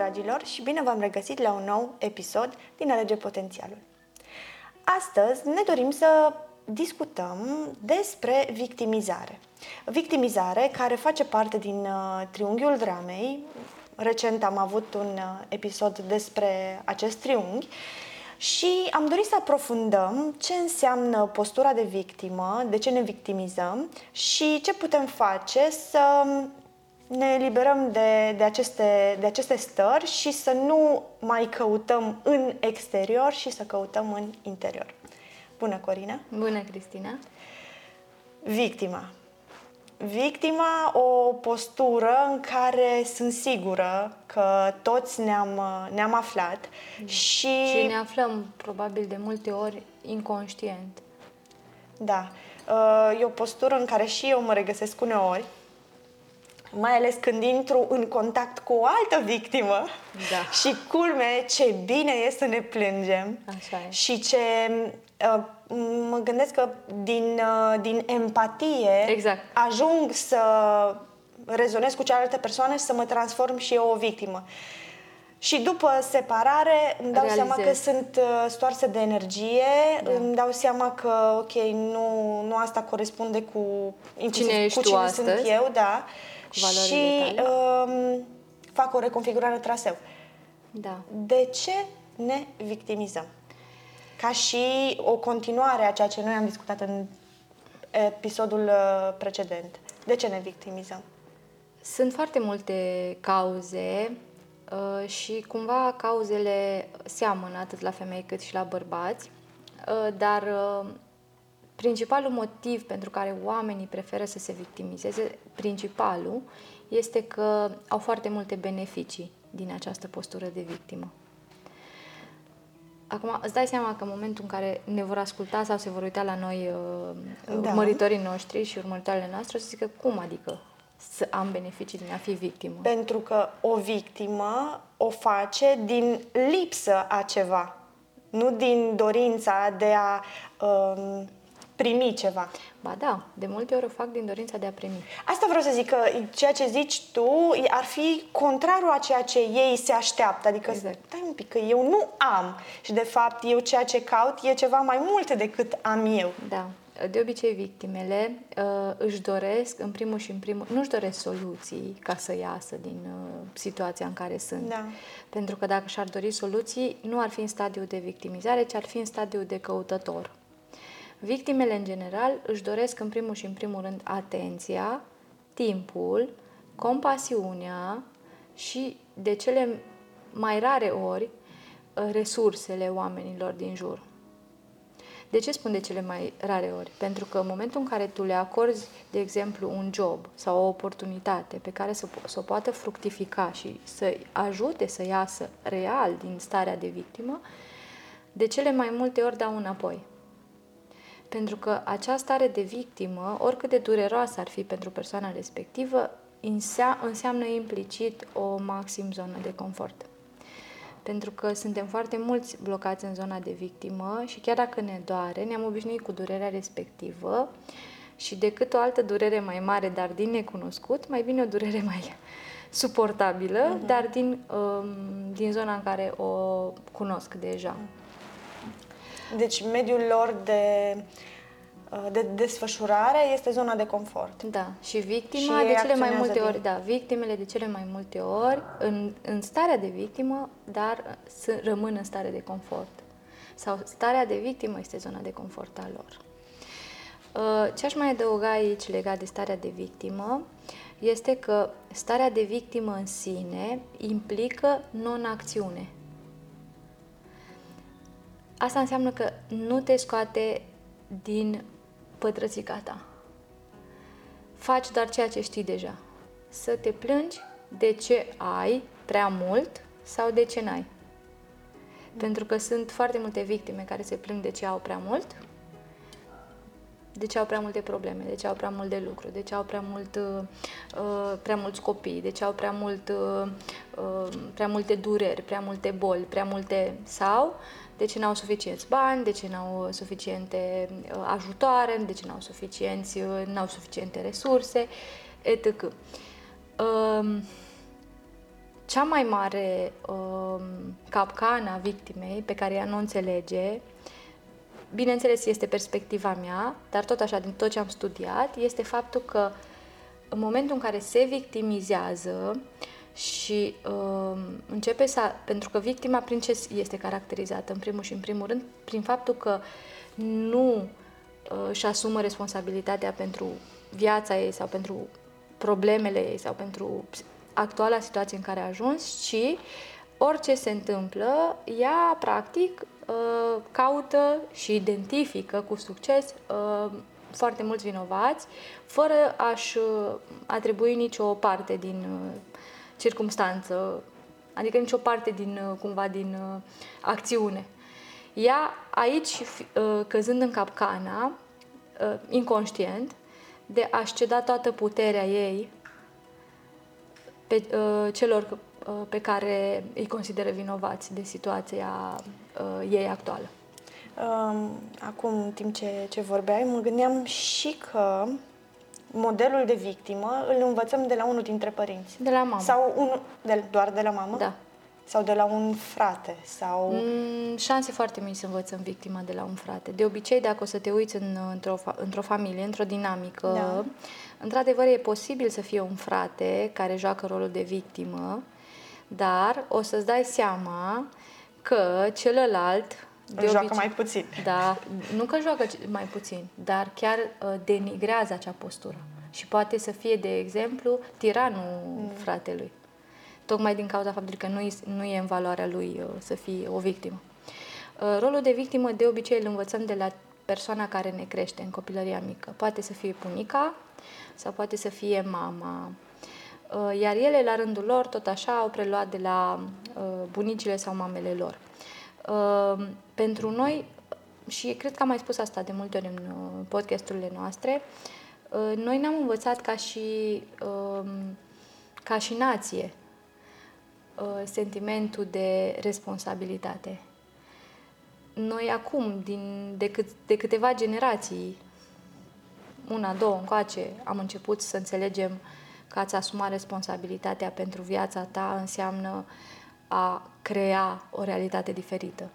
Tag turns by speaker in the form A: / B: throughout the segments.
A: dragilor, și bine v-am regăsit la un nou episod din Alege Potențialul. Astăzi ne dorim să discutăm despre victimizare. Victimizare care face parte din uh, triunghiul dramei. Recent am avut un uh, episod despre acest triunghi și am dorit să aprofundăm ce înseamnă postura de victimă, de ce ne victimizăm și ce putem face să ne eliberăm de, de, aceste, de aceste stări și să nu mai căutăm în exterior și să căutăm în interior. Bună, Corina!
B: Bună, Cristina!
A: Victima. Victima, o postură în care sunt sigură că toți ne-am, ne-am aflat
B: mm. și... Și ne aflăm probabil de multe ori inconștient.
A: Da. Uh, e o postură în care și eu mă regăsesc uneori mai ales când intru în contact cu o altă victimă da. și culme ce bine e să ne plângem
B: Așa e.
A: și ce uh, mă gândesc că din, uh, din empatie
B: exact.
A: ajung să rezonez cu cealaltă persoană și să mă transform și eu o victimă. Și după separare îmi dau Realizez. seama că sunt uh, stoarse de energie, da. îmi dau seama că, ok, nu, nu asta corespunde cu,
B: cine ești
A: cu cine
B: astăzi.
A: sunt eu, da
B: și
A: um, fac o reconfigurare traseu.
B: Da.
A: De ce ne victimizăm? Ca și o continuare a ceea ce noi am discutat în episodul uh, precedent. De ce ne victimizăm?
B: Sunt foarte multe cauze uh, și cumva cauzele seamănă atât la femei cât și la bărbați, uh, dar uh, Principalul motiv pentru care oamenii preferă să se victimizeze, principalul, este că au foarte multe beneficii din această postură de victimă. Acum, îți dai seama că în momentul în care ne vor asculta sau se vor uita la noi uh, da. urmăritorii noștri și urmăritoarele noastre, o să zică, cum adică să am beneficii din a fi victimă?
A: Pentru că o victimă o face din lipsă a ceva, nu din dorința de a... Uh, primi ceva.
B: Ba da, de multe ori o fac din dorința de a primi.
A: Asta vreau să zic că ceea ce zici tu ar fi contrarul a ceea ce ei se așteaptă. Adică, exact. stai un pic, că eu nu am și de fapt eu ceea ce caut e ceva mai multe decât am eu.
B: Da. De obicei, victimele uh, își doresc, în primul și în primul, nu își doresc soluții ca să iasă din uh, situația în care sunt.
A: Da.
B: Pentru că dacă și-ar dori soluții, nu ar fi în stadiu de victimizare, ci ar fi în stadiu de căutător. Victimele, în general, își doresc în primul și în primul rând atenția, timpul, compasiunea și, de cele mai rare ori, resursele oamenilor din jur. De ce spun de cele mai rare ori? Pentru că în momentul în care tu le acorzi, de exemplu, un job sau o oportunitate pe care să, să o poată fructifica și să ajute să iasă real din starea de victimă, de cele mai multe ori dau înapoi. Pentru că această stare de victimă, oricât de dureroasă ar fi pentru persoana respectivă, înseamnă implicit o maxim zonă de confort. Pentru că suntem foarte mulți blocați în zona de victimă și chiar dacă ne doare, ne-am obișnuit cu durerea respectivă și decât o altă durere mai mare, dar din necunoscut, mai bine o durere mai suportabilă, uh-huh. dar din, um, din zona în care o cunosc deja. Uh-huh.
A: Deci mediul lor de, uh, de desfășurare este zona de confort.
B: Da, și victima și de cele mai multe ori, da, victimele de cele mai multe ori în, în starea de victimă, dar să rămân în stare de confort. Sau starea de victimă este zona de confort a lor. Uh, ce aș mai adăuga aici legat de starea de victimă este că starea de victimă în sine implică non-acțiune. Asta înseamnă că nu te scoate din pătrățica ta. Faci doar ceea ce știi deja. Să te plângi de ce ai prea mult sau de ce n-ai. Pentru că sunt foarte multe victime care se plâng de ce au prea mult, de ce au prea multe probleme, de ce au prea mult de lucru, de ce au prea, mult, uh, uh prea mulți copii, de ce au prea, mult, uh, uh, prea multe dureri, prea multe boli, prea multe... sau de ce n-au suficienți bani, de ce n-au suficiente uh, ajutoare, de ce n-au suficienți, uh, n-au suficiente resurse, etc. Um, cea mai mare uh, capcană a victimei pe care ea nu înțelege, bineînțeles este perspectiva mea, dar tot așa din tot ce am studiat, este faptul că în momentul în care se victimizează și uh, începe să... Pentru că victima prin ce este caracterizată, în primul și în primul rând, prin faptul că nu uh, își asumă responsabilitatea pentru viața ei sau pentru problemele ei sau pentru actuala situație în care a ajuns, ci orice se întâmplă, ea practic uh, caută și identifică cu succes uh, foarte mulți vinovați, fără a-și uh, atribui nicio parte din circumstanță, adică nicio parte din, cumva, din acțiune. Ea aici, căzând în capcana, inconștient, de a-și ceda toată puterea ei pe uh, celor uh, pe care îi consideră vinovați de situația uh, ei actuală.
A: Um, acum, în timp ce, ce vorbeai, mă gândeam și că modelul de victimă îl învățăm de la unul dintre părinți.
B: De la mamă.
A: Sau un, de, doar de la mamă?
B: Da.
A: Sau de la un frate? Sau...
B: Mm, șanse foarte mici să învățăm victima de la un frate. De obicei, dacă o să te uiți în, într-o, într-o familie, într-o dinamică, da. într-adevăr e posibil să fie un frate care joacă rolul de victimă, dar o să-ți dai seama că celălalt
A: de joacă obicei, mai puțin.
B: Da, nu că joacă mai puțin, dar chiar uh, denigrează acea postură. Și poate să fie, de exemplu, tiranul mm. fratelui tocmai din cauza faptului că nu, nu e în valoarea lui uh, să fie o victimă. Uh, rolul de victimă de obicei îl învățăm de la persoana care ne crește în copilăria mică. Poate să fie bunica sau poate să fie mama. Uh, iar ele, la rândul lor, tot așa, au preluat de la bunicile sau mamele lor. Pentru noi, și cred că am mai spus asta de multe ori în podcasturile noastre, noi ne-am învățat ca și, ca și nație Uh, sentimentul de responsabilitate. Noi acum, din, de, cât, de câteva generații, una, două încoace, am început să înțelegem că ați asuma responsabilitatea pentru viața ta înseamnă a crea o realitate diferită.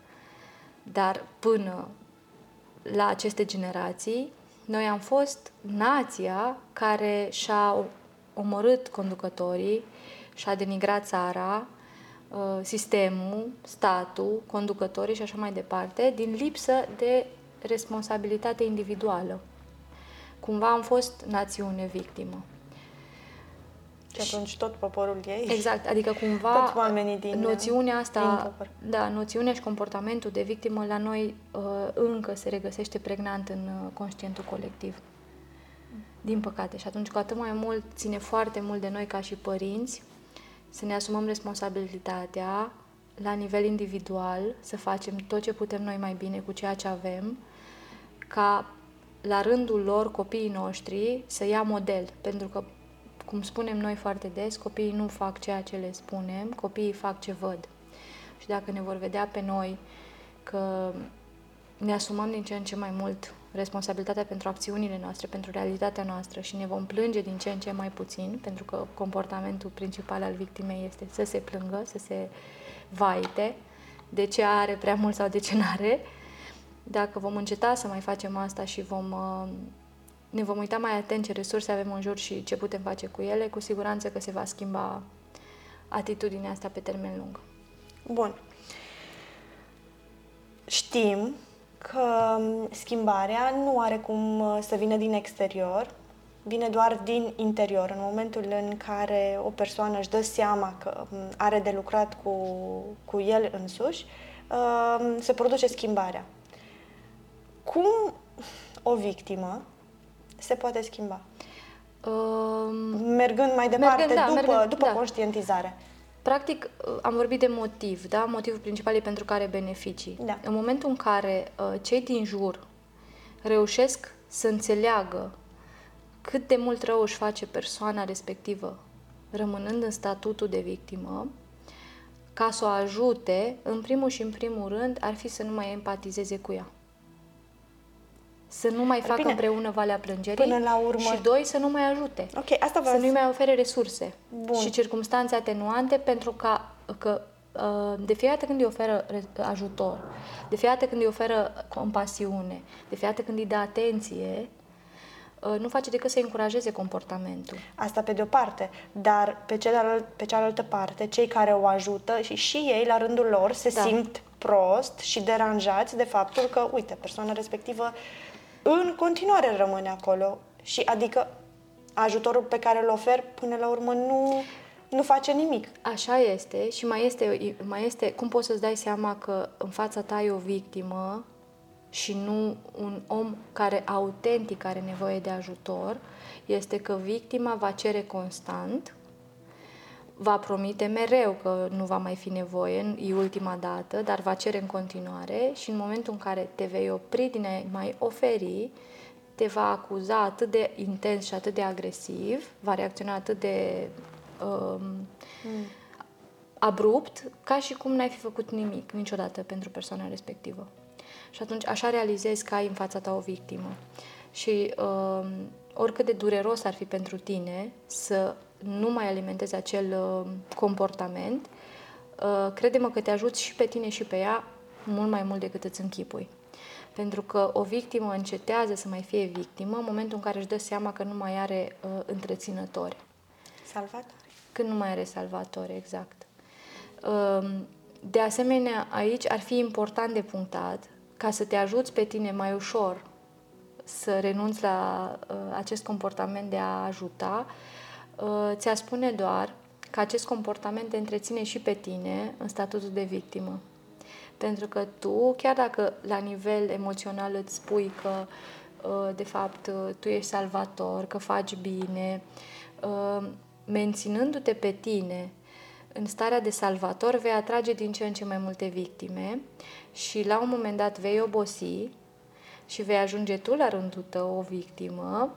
B: Dar până la aceste generații, noi am fost nația care și-a omorât conducătorii, și-a denigrat țara, Uh, sistemul, statul, conducătorii și așa mai departe, din lipsă de responsabilitate individuală. Cumva am fost națiune victimă.
A: Și atunci tot poporul ei?
B: Exact, adică cumva
A: Toți oamenii din,
B: noțiunea asta, din da, noțiunea și comportamentul de victimă la noi uh, încă se regăsește pregnant în uh, conștientul colectiv. Din păcate. Și atunci cu atât mai mult ține foarte mult de noi ca și părinți să ne asumăm responsabilitatea la nivel individual, să facem tot ce putem noi mai bine cu ceea ce avem, ca la rândul lor copiii noștri să ia model, pentru că, cum spunem noi foarte des, copiii nu fac ceea ce le spunem, copiii fac ce văd. Și dacă ne vor vedea pe noi că ne asumăm din ce în ce mai mult responsabilitatea pentru acțiunile noastre, pentru realitatea noastră și ne vom plânge din ce în ce mai puțin, pentru că comportamentul principal al victimei este să se plângă, să se vaite de ce are prea mult sau de ce nu are. Dacă vom înceta să mai facem asta și vom, uh, ne vom uita mai atent ce resurse avem în jur și ce putem face cu ele, cu siguranță că se va schimba atitudinea asta pe termen lung.
A: Bun. Știm că um, schimbarea nu are cum uh, să vină din exterior, vine doar din interior. În momentul în care o persoană își dă seama că um, are de lucrat cu, cu el însuși, um, se produce schimbarea. Cum o victimă se poate schimba? Um, mergând mai departe, mergând, da, după, mergând, după da. conștientizare.
B: Practic, am vorbit de motiv, da? Motivul principal e pentru care beneficii.
A: Da.
B: În momentul în care uh, cei din jur reușesc să înțeleagă cât de mult rău își face persoana respectivă, rămânând în statutul de victimă, ca să o ajute, în primul și în primul rând, ar fi să nu mai empatizeze cu ea. Să nu mai facă
A: Bine,
B: împreună valea plângerii
A: până la urmă-
B: și doi, să nu mai ajute.
A: Ok, asta
B: Să
A: vreau
B: nu-i mai ofere resurse
A: Bun.
B: și circumstanțe atenuante pentru ca că uh, de fiecare dată când îi oferă re- ajutor, de fiecare dată când îi oferă compasiune, de fiecare dată când îi dă atenție, uh, nu face decât să încurajeze comportamentul.
A: Asta pe de-o parte, dar pe, celălalt, pe cealaltă parte, cei care o ajută și și ei, la rândul lor, se
B: Da.
A: simt prost și deranjați de faptul că, uite, persoana respectivă în continuare rămâne acolo și adică ajutorul pe care îl ofer până la urmă nu, nu face nimic.
B: Așa este și mai este, mai este, cum poți să-ți dai seama că în fața ta e o victimă și nu un om care autentic are nevoie de ajutor, este că victima va cere constant, va promite mereu că nu va mai fi nevoie, e ultima dată, dar va cere în continuare și în momentul în care te vei opri din a mai oferi, te va acuza atât de intens și atât de agresiv, va reacționa atât de um, abrupt, ca și cum n-ai fi făcut nimic niciodată pentru persoana respectivă. Și atunci așa realizezi că ai în fața ta o victimă. Și um, oricât de dureros ar fi pentru tine să nu mai alimentezi acel uh, comportament, uh, crede-mă că te ajuți și pe tine și pe ea mult mai mult decât îți închipui. Pentru că o victimă încetează să mai fie victimă în momentul în care își dă seama că nu mai are uh, întreținători.
A: Salvat?
B: Când nu mai are salvator, exact. Um, De asemenea, aici ar fi important de punctat ca să te ajuți pe tine mai ușor să renunți la uh, acest comportament de a ajuta, uh, ți-a spune doar că acest comportament te întreține și pe tine în statutul de victimă. Pentru că tu, chiar dacă la nivel emoțional îți spui că, uh, de fapt, uh, tu ești salvator, că faci bine, uh, menținându-te pe tine în starea de salvator, vei atrage din ce în ce mai multe victime și la un moment dat vei obosi și vei ajunge tu la rândul tău o victimă,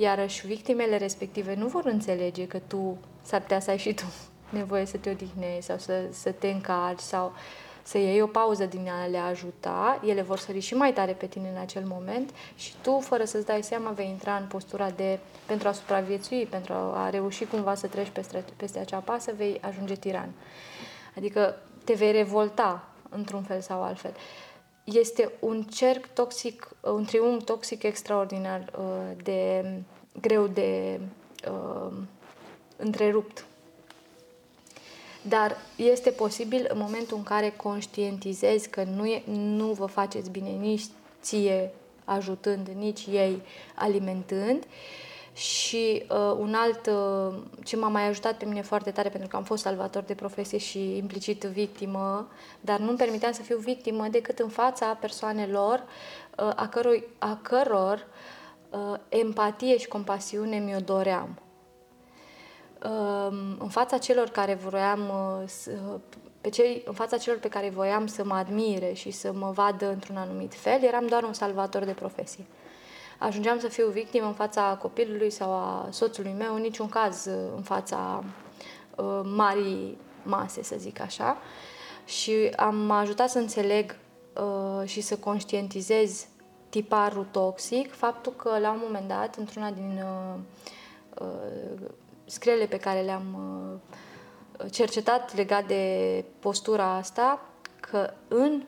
B: iarăși victimele respective nu vor înțelege că tu s-ar putea să ai și tu nevoie să te odihnești sau să, să te încarci sau să iei o pauză din a le ajuta, ele vor sări și mai tare pe tine în acel moment și tu, fără să-ți dai seama, vei intra în postura de, pentru a supraviețui, pentru a reuși cumva să treci peste, peste acea pasă, vei ajunge tiran. Adică te vei revolta într-un fel sau altfel. Este un cerc toxic, un triunghi toxic extraordinar uh, de greu de uh, întrerupt. Dar este posibil în momentul în care conștientizezi că nu, e, nu vă faceți bine nici ție ajutând, nici ei alimentând. Și uh, un alt, uh, ce m-a mai ajutat pe mine foarte tare, pentru că am fost salvator de profesie și implicit victimă, dar nu-mi permiteam să fiu victimă decât în fața persoanelor uh, a, cărui, a căror uh, empatie și compasiune mi-o doream în fața celor care vroiam să, pe cei, în fața celor pe care voiam să mă admire și să mă vadă într-un anumit fel, eram doar un salvator de profesie. Ajungeam să fiu victimă în fața copilului sau a soțului meu, în niciun caz în fața uh, marii mase, să zic așa. Și am ajutat să înțeleg uh, și să conștientizez tiparul toxic, faptul că la un moment dat, într-una din uh, uh, scrierile pe care le-am uh, cercetat legat de postura asta, că în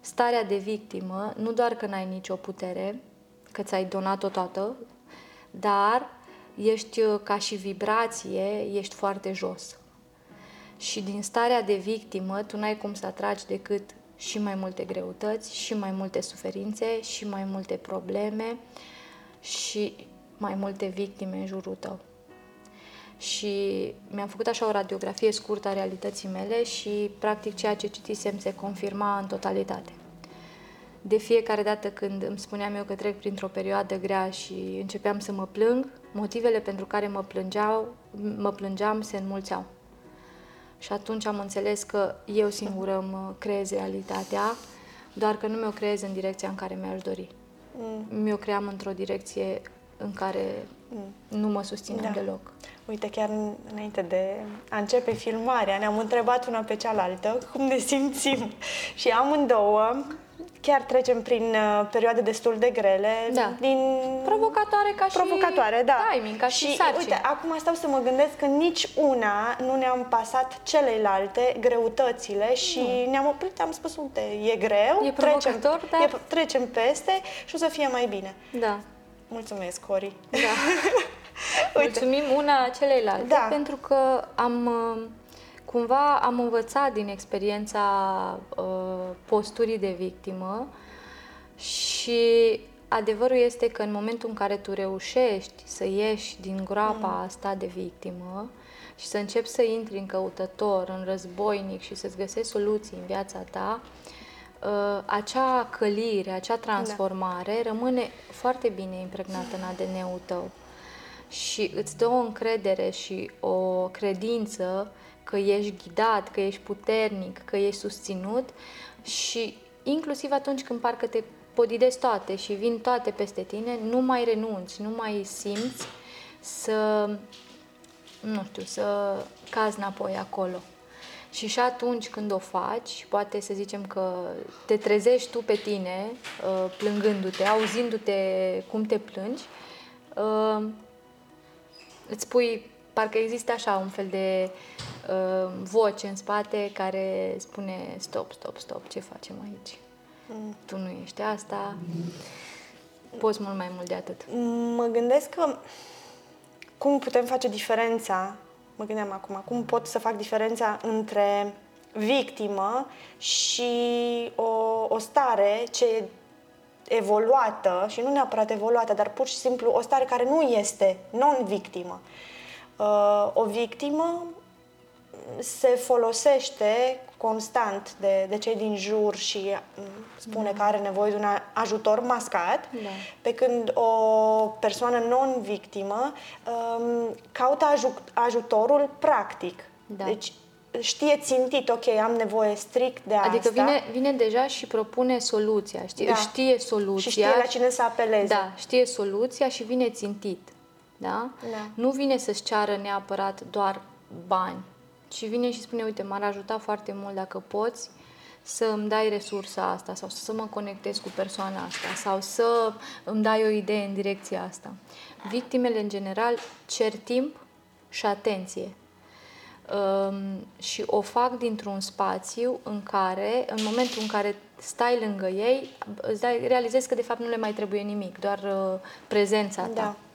B: starea de victimă, nu doar că n-ai nicio putere, că ți-ai donat-o toată, dar ești uh, ca și vibrație, ești foarte jos. Și din starea de victimă, tu n-ai cum să atragi decât și mai multe greutăți, și mai multe suferințe, și mai multe probleme, și mai multe victime în jurul tău și mi-am făcut așa o radiografie scurtă a realității mele și practic ceea ce citisem se confirma în totalitate. De fiecare dată când îmi spuneam eu că trec printr-o perioadă grea și începeam să mă plâng, motivele pentru care mă, plângeau, mă plângeam se înmulțeau. Și atunci am înțeles că eu singură mă creez realitatea, doar că nu mi-o creez în direcția în care mi-aș dori. Mm. Mi-o cream într-o direcție în care mm. nu mă susțineam da. deloc.
A: Uite, chiar înainte de a începe filmarea, ne-am întrebat una pe cealaltă cum ne simțim și amândouă chiar trecem prin uh, perioade destul de grele.
B: Da.
A: Din...
B: Provocatoare ca și
A: Provocatoare, da.
B: timing, ca și,
A: și
B: sarcini.
A: uite, acum stau să mă gândesc că nici una nu ne-am pasat celelalte greutățile și ne-am oprit, am spus, uite, e greu,
B: E
A: trecem,
B: provocator, dar-
A: e, trecem peste și o să fie mai bine.
B: Da,
A: Mulțumesc, Cori.
B: da.
A: Uite.
B: Mulțumim una celelalte
A: Da.
B: pentru că am uh, cumva am învățat din experiența uh, posturii de victimă și adevărul este că în momentul în care tu reușești să ieși din groapa asta de victimă și să începi să intri în căutător, în războinic și să-ți găsești soluții în viața ta, uh, acea călire, acea transformare rămâne foarte bine impregnată în ADN-ul tău. Și îți dă o încredere și o credință că ești ghidat, că ești puternic, că ești susținut și inclusiv atunci când parcă te podidezi toate și vin toate peste tine, nu mai renunți, nu mai simți să, nu știu, să cazi înapoi acolo. Și și atunci când o faci, poate să zicem că te trezești tu pe tine, uh, plângându-te, auzindu-te cum te plângi, uh, îți pui, parcă există așa un fel de uh, voce în spate care spune stop, stop, stop, ce facem aici?
A: Mm.
B: Tu nu ești asta, poți mult mai mult de atât.
A: Mă gândesc că cum putem face diferența, mă gândeam acum, cum pot să fac diferența între victimă și o, o stare ce e evoluată, și nu neapărat evoluată, dar pur și simplu o stare care nu este non-victimă. Uh, o victimă se folosește constant de, de cei din jur și mm, spune că are nevoie de un ajutor mascat,
B: Da.
A: pe când o persoană non-victimă um, caută aju- ajutorul practic.
B: Da.
A: Deci știe țintit, ok, am nevoie strict de asta.
B: Adică vine, vine deja și propune soluția, știi?
A: Da.
B: știe soluția.
A: și știe la cine să apeleze.
B: Da, știe soluția și vine țintit. Da?
A: Da.
B: Nu vine să-ți ceară neapărat doar bani, ci vine și spune, uite, m-ar ajuta foarte mult dacă poți să îmi dai resursa asta sau să mă conectez cu persoana asta sau să îmi dai o idee în direcția asta. Victimele, în general, cer timp și atenție. Um, și o fac dintr-un spațiu în care, în momentul în care stai lângă ei, îți dai, realizezi că de fapt nu le mai trebuie nimic, doar uh, prezența ta, uh,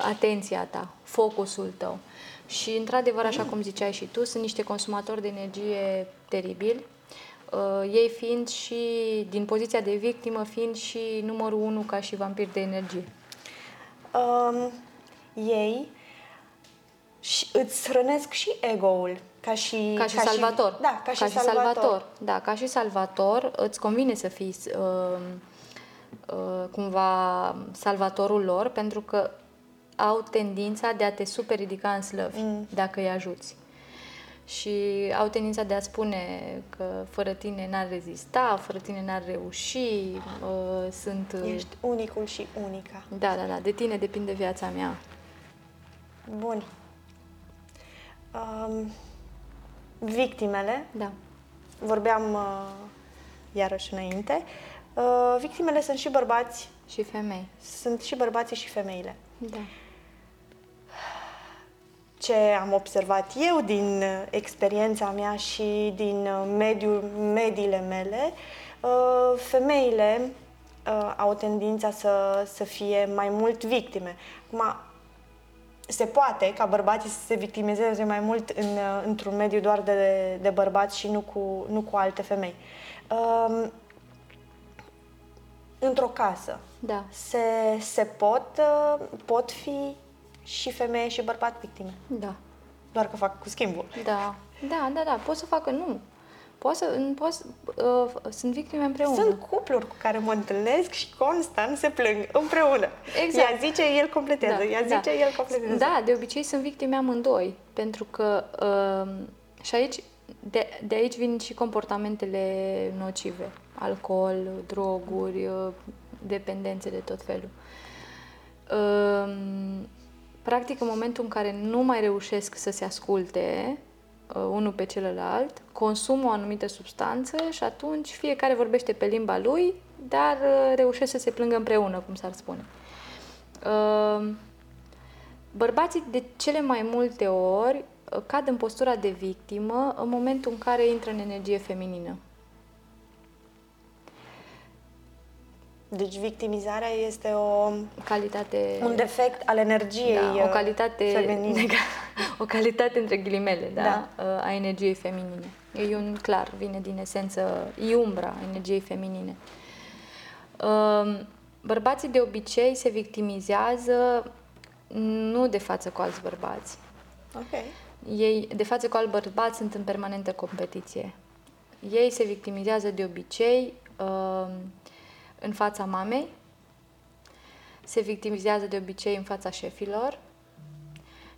B: atenția ta, focusul tău. Și într-adevăr, așa cum ziceai și tu, sunt niște consumatori de energie teribili, uh, ei fiind și, din poziția de victimă, fiind și numărul unu ca și vampir de energie.
A: um, ei și îți hrănesc și ego-ul ca și
B: Ca și salvator.
A: da, ca,
B: ca și salvator. Da, ca și salvator îți convine să fii uh, uh, cumva salvatorul lor pentru că au tendința de a te super ridica în slăvi mm. dacă îi ajuți. Și au tendința de a spune că fără tine n-ar rezista, fără tine n-ar reuși, uh, sunt... uh,
A: Ești unicul și unica.
B: Da, da, da, de tine depinde viața mea.
A: Bun. Um, victimele,
B: Da.
A: vorbeam uh, iarăși înainte, uh, victimele sunt și bărbați,
B: Și femei.
A: sunt și bărbații și femeile.
B: Da.
A: Ce am observat eu din uh, experiența mea și din uh, mediul, mediile mele, uh, femeile uh, au tendința să, să fie mai mult victime. Acum, se poate ca bărbații să se victimizeze mai mult în, uh, într-un mediu doar de, de bărbați și nu cu, nu cu alte femei. Um, într-o casă
B: Da.
A: se, se pot, uh, pot fi și femeie și bărbat victime.
B: Da.
A: Doar că fac cu schimbul.
B: Da, da, da, da, pot să facă, nu. Pot să, pot, să- uh, sunt victime împreună.
A: Sunt cupluri cu care mă întâlnesc și constant se plâng împreună.
B: Exact.
A: Ea zice, el completează, ea zice, el completează.
B: Da, de obicei sunt victime amândoi, pentru că uh, și aici, de, de aici vin și comportamentele nocive, alcool, droguri, uh, dependențe de tot felul. Uh, practic, în momentul în care nu mai reușesc să se asculte, uh, unul pe celălalt, consumă o anumită substanță și atunci fiecare vorbește pe limba lui, dar uh, reușește să se plângă împreună, cum s-ar spune. Uh, bărbații de cele mai multe ori uh, cad în postura de victimă în momentul în care intră în energie feminină.
A: Deci victimizarea este o
B: Calitate...
A: un defect al energiei
B: da, o
A: uh,
B: calitate
A: feminine.
B: o calitate între ghilimele, da,
A: Da.
B: a energiei feminine. E un clar, vine din esență, e umbra energiei feminine. Um, Bărbații de obicei se victimizează nu de față cu alți bărbați.
A: Ok.
B: Ei, de față cu alți bărbați, sunt în permanentă competiție. Ei se victimizează de obicei um, în fața mamei, se victimizează de obicei în fața șefilor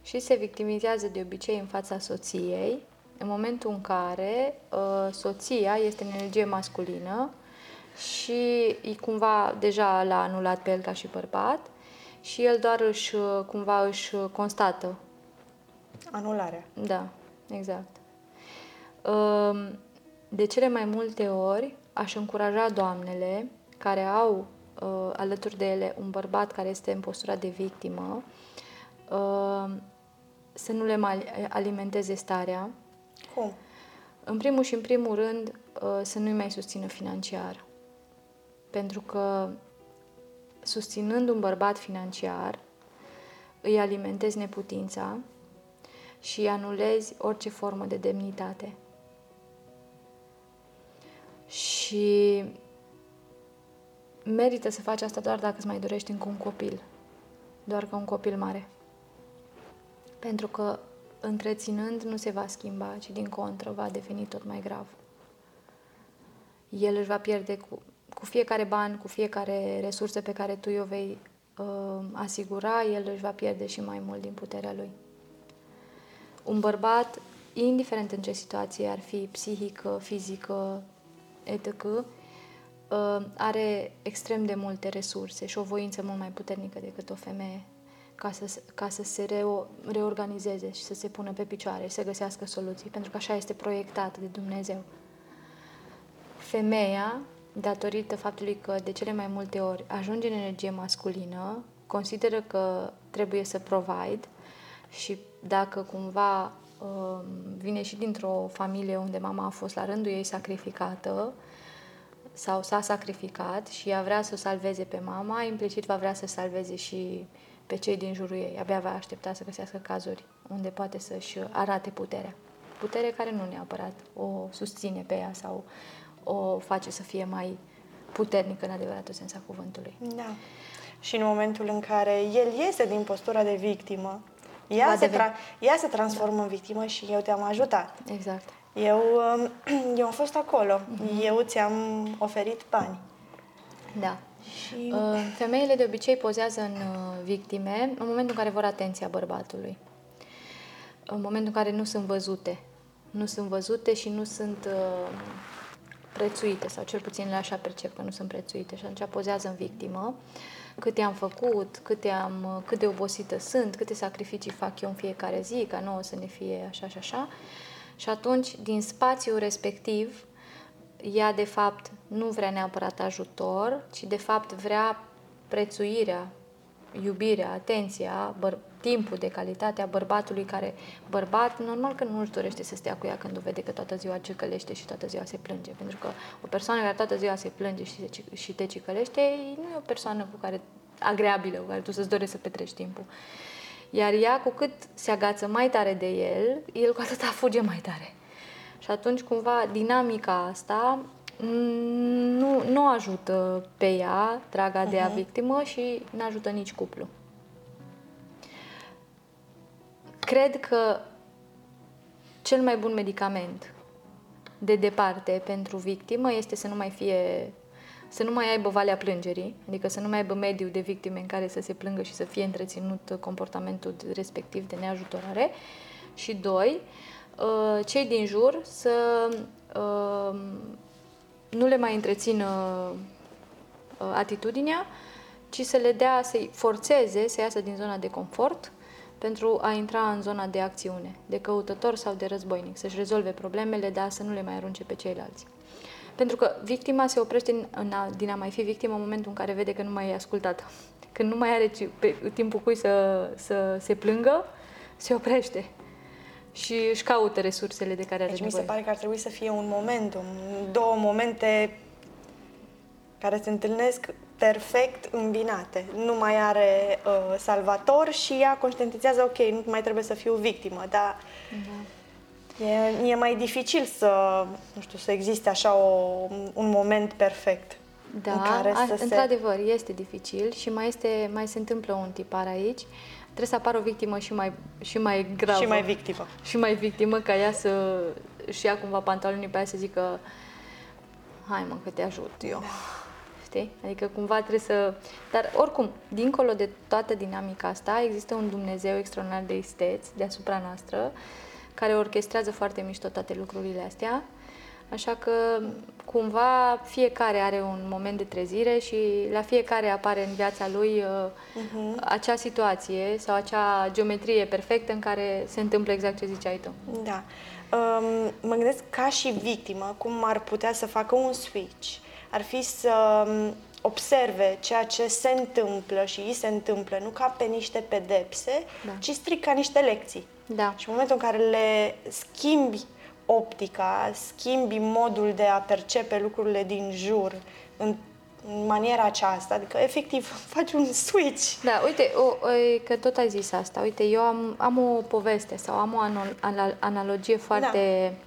B: și se victimizează de obicei în fața soției, în momentul în care uh, soția este în energie masculină și e cumva deja l-a anulat pe el ca și bărbat și el doar își, uh, cumva își constată
A: Anularea.
B: da, exact. Um, De cele mai multe ori aș încuraja doamnele care au uh, alături de ele un bărbat care este în postura de victimă uh, să nu le mai alimenteze starea.
A: Cum?
B: În primul și în primul rând uh, să nu-i mai susțină financiar. Pentru că susținând un bărbat financiar, îi alimentezi neputința și îi anulezi orice formă de demnitate. Și merită să faci asta doar dacă îți mai dorești încă un copil. Doar că un copil mare. Pentru că întreținând nu se va schimba, ci din contră va deveni tot mai grav. El își va pierde cu, cu fiecare ban, cu fiecare resursă pe care tu o vei uh, asigura, el își va pierde și mai mult din puterea lui. Un bărbat, indiferent în ce situație ar fi, psihică, fizică, etc., uh, are extrem de multe resurse și o voință mult mai puternică decât o femeie ca să, ca să se reo, reorganizeze și să se pună pe picioare și să găsească soluții, pentru că așa este proiectat de Dumnezeu. Femeia, datorită faptului că de cele mai multe ori ajunge în energie masculină, consideră că trebuie să provide și dacă cumva um, vine și dintr-o familie unde mama a fost la rândul ei sacrificată sau s-a sacrificat și ea vrea să o salveze pe mama, implicit va vrea să salveze și pe cei din jurul ei. Abia va aștepta să găsească cazuri unde poate să-și arate puterea. Putere care nu neapărat o susține pe ea sau o face să fie mai puternică în adevăratul sens a cuvântului.
A: Da. Și în momentul în care el iese din postura de victimă, ea,
B: Va
A: se,
B: deveni-
A: tra- ea se transformă în victimă și eu te-am ajutat.
B: Exact.
A: Eu, um, eu am fost acolo.
B: Mhm.
A: Eu ți-am oferit bani.
B: Da.
A: Și
B: Uh, Femeile de obicei pozează în uh, victime în momentul în care vor atenția bărbatului. În momentul în care nu sunt văzute. Nu sunt văzute și nu sunt uh, prețuite, sau cel puțin le așa percep că nu sunt prețuite și atunci pozează în victimă câte am făcut, câte am, cât de obosită sunt, câte sacrificii fac eu în fiecare zi, ca nouă să ne fie așa și așa. Și atunci, din spațiul respectiv, ea de fapt nu vrea neapărat ajutor, ci de fapt vrea prețuirea, iubirea, atenția, băr- timpul de calitate a bărbatului care, bărbat, normal că nu își dorește să stea cu ea când o vede că toată ziua cicălește și toată ziua se plânge. Pentru că o persoană care toată ziua se plânge și, se, ci- și te cicălește, nu e o persoană cu care agreabilă, cu care tu să-ți dorești să petreci timpul. Iar ea, cu cât se agață mai tare de el, el cu atâta fuge mai tare. Și atunci, cumva, dinamica asta mm, nu, nu ajută pe ea, draga de ea victimă, și nu ajută nici cuplu. Cred că cel mai bun medicament de departe pentru victimă este să nu mai fie să nu mai aibă valea plângerii, adică să nu mai aibă mediul de victime în care să se plângă și să fie întreținut comportamentul respectiv de neajutorare. Și doi, uh, cei din jur să uh, nu le mai întrețină uh, atitudinea, ci să le dea, să-i forțeze să iasă din zona de confort pentru a intra în zona de acțiune, de căutător sau de războinic, să-și rezolve problemele, dar să nu le mai arunce pe ceilalți. Pentru că victima se oprește din, în a, din a mai fi victimă în momentul în care vede că nu mai e ascultată. Când nu mai are pe, timpul cui să, să se plângă, se oprește și își caută resursele de care are
A: deci
B: nevoie.
A: mi se pare că ar trebui să fie un momentum, două momente care se întâlnesc perfect îmbinate. Nu mai are uh, salvator și ea conștientizează, ok, nu mai trebuie să fiu victimă, dar da. E, e mai dificil să, nu știu, să existe așa o, un moment perfect.
B: Da, în care a, să într-adevăr, se... este dificil și mai, este, mai se întâmplă un tipar aici. Trebuie să apară o victimă și mai, și mai gravă.
A: Și mai victimă.
B: Și mai victimă, ca ea să și ia cumva pantalonii pe aia să zică hai mă că te ajut eu. Da știi? Adică cumva trebuie să... Dar oricum, dincolo de toată dinamica asta, există un Dumnezeu extraordinar de isteț deasupra noastră, care orchestrează foarte mișto toate lucrurile astea. Așa că, cumva, fiecare are un moment de trezire și la fiecare apare în viața lui uh, uh-huh. acea situație sau acea geometrie perfectă în care se întâmplă exact ce ziceai tu.
A: Da. Um, mă gândesc ca și victimă, cum ar putea să facă un switch ar fi să um, observe ceea ce se întâmplă și îi se întâmplă, nu ca pe niște pedepse, da. ci strict ca niște lecții.
B: Da.
A: Și în momentul în care le schimbi optica, schimbi modul de a percepe lucrurile din jur în în maniera aceasta, adică efectiv faci un switch.
B: Da, uite, o, o, că tot ai zis asta, uite, eu am, am o poveste sau am o analogie foarte da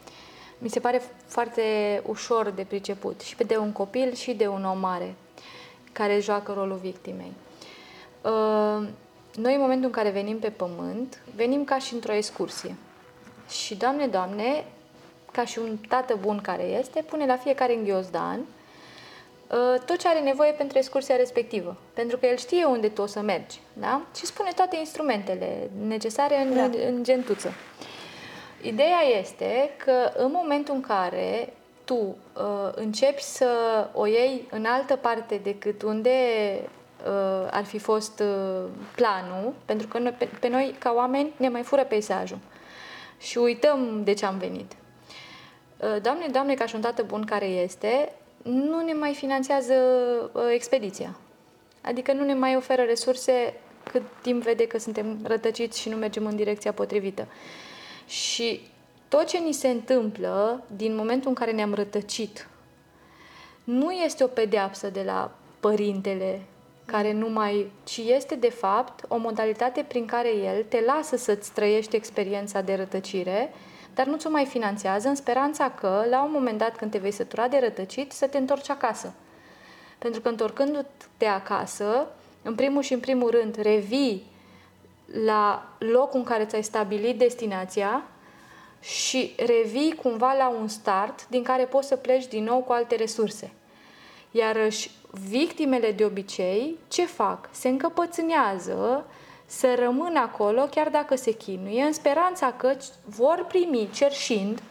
B: mi se pare foarte ușor de priceput și de un copil și de un om mare care joacă rolul victimei. Uh, noi, în momentul în care venim pe pământ, venim ca și într-o excursie. Și, Doamne, Doamne, ca și un tată bun care este, pune la fiecare înghiozdan uh, tot ce are nevoie pentru excursia respectivă. Pentru că el știe unde tu o să mergi, da? Și spune toate instrumentele necesare în, da. în gentuță. Ideea este că în momentul în care tu uh, începi să o iei în altă parte decât unde uh, ar fi fost uh, planul, pentru că noi, pe, pe noi, ca oameni, ne mai fură peisajul și uităm de ce am venit. Uh, Doamne, Doamne, ca și un tată bun care este, nu ne mai finanțează uh, expediția. Adică nu ne mai oferă resurse cât timp vede că suntem rătăciți și nu mergem în direcția potrivită. Și tot ce ni se întâmplă din momentul în care ne-am rătăcit nu este o pedeapsă de la părintele care nu mai, ci este de fapt o modalitate prin care el te lasă să-ți trăiești experiența de rătăcire, dar nu ți-o mai finanțează în speranța că, la un moment dat când te vei sătura de rătăcit, să te întorci acasă. Pentru că întorcându-te acasă, în primul și în primul rând, revii la locul în care ți-ai stabilit destinația și revii cumva la un start din care poți să pleci din nou cu alte resurse. Iarăși, victimele de obicei, ce fac? Se încăpățânează să rămână acolo chiar dacă se chinuie, în speranța că vor primi, cerșind,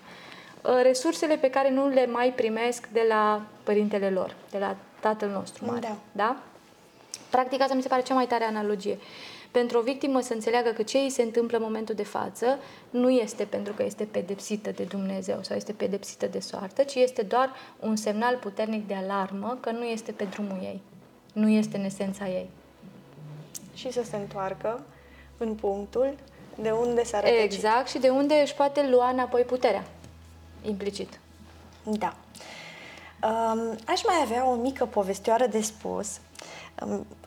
B: uh, resursele pe care nu le mai primesc de la părintele lor, de la tatăl nostru mare. Da. da? Practic, asta mi se pare cea mai tare analogie pentru o victimă să înțeleagă că ce îi se întâmplă în momentul de față nu este pentru că este pedepsită de Dumnezeu sau este pedepsită de soartă, ci este doar un semnal puternic de alarmă că nu este pe drumul ei, nu este în esența ei.
A: Și să se întoarcă în punctul de unde s-a rătăcit.
B: Exact, și de unde își poate lua înapoi puterea, implicit.
A: Da. Um, aș mai avea o mică povestioară de spus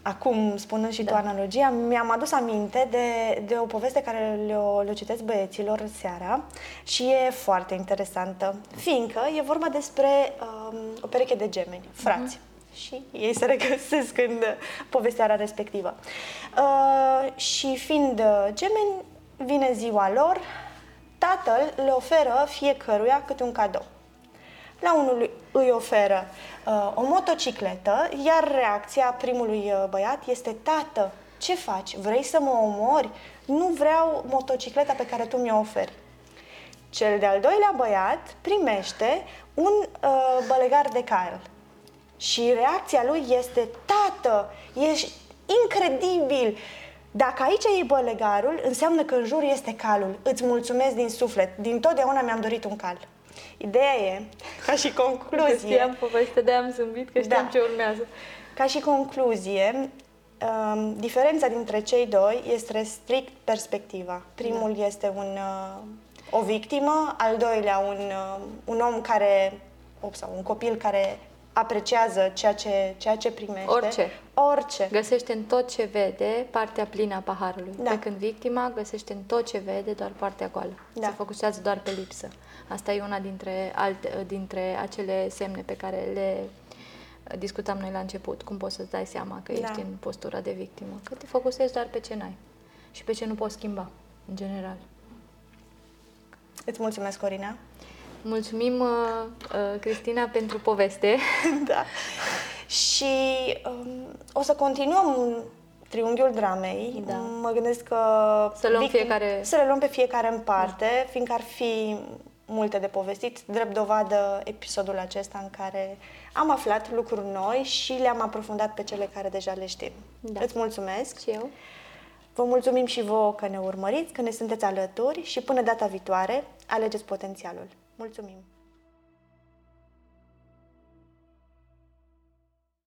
A: acum, spunând și da. tu analogia, mi-am adus aminte de, de o poveste care le-o, le citesc băieților seara și e foarte interesantă, fiindcă e vorba despre um, o pereche de gemeni, frați. Uh-huh și ei se regăsesc în povestearea respectivă. Uh, și fiind gemeni, vine ziua lor, tatăl le oferă fiecăruia câte un cadou. La unul îi oferă uh, o motocicletă, iar reacția primului uh, băiat este Tată, ce faci? Vrei să mă omori? Nu vreau motocicleta pe care tu mi-o oferi. Cel de-al doilea băiat primește un uh, bălegar de cal. Și reacția lui este Tată, ești incredibil! Dacă aici e bălegarul, înseamnă că în jur este calul. Îți mulțumesc din suflet. Din totdeauna mi-am dorit un cal. Ideea e, ca și concluzie...
B: Știam poveste, de am zâmbit, că știam
A: Da.
B: ce urmează.
A: Ca și concluzie, um, diferența dintre cei doi este strict perspectiva. Primul
B: Da.
A: este un, uh, o victimă, al doilea un, uh, un om care, op, sau un copil care apreciază ceea ce, ceea ce primește.
B: Orice.
A: Orice.
B: Găsește în tot ce vede partea plină a paharului.
A: Da.
B: Pe când victima găsește în tot ce vede doar partea goală.
A: Da.
B: Se focusează doar pe lipsă. Asta e una dintre, alte, dintre acele semne pe care le discutam noi la început. Cum poți să-ți dai seama că
A: Da.
B: ești în postura de victimă? Că te focusezi doar pe ce n-ai și pe ce nu poți schimba, în general.
A: Îți mulțumesc, Corina.
B: Mulțumim, uh, uh, Cristina, pentru poveste.
A: da. Și um, o să continuăm triunghiul dramei.
B: Da.
A: Mă gândesc că...
B: Să luăm fiecare-
A: Să le luăm pe fiecare în parte, da. fiindcă ar fi multe de povestit. Drept dovadă episodul acesta în care am aflat lucruri noi și le-am aprofundat pe cele care deja le știm.
B: Da.
A: Îți mulțumesc!
B: Și eu.
A: Vă mulțumim și vouă că ne urmăriți, că ne sunteți alături și până data viitoare, alegeți potențialul. Mulțumim!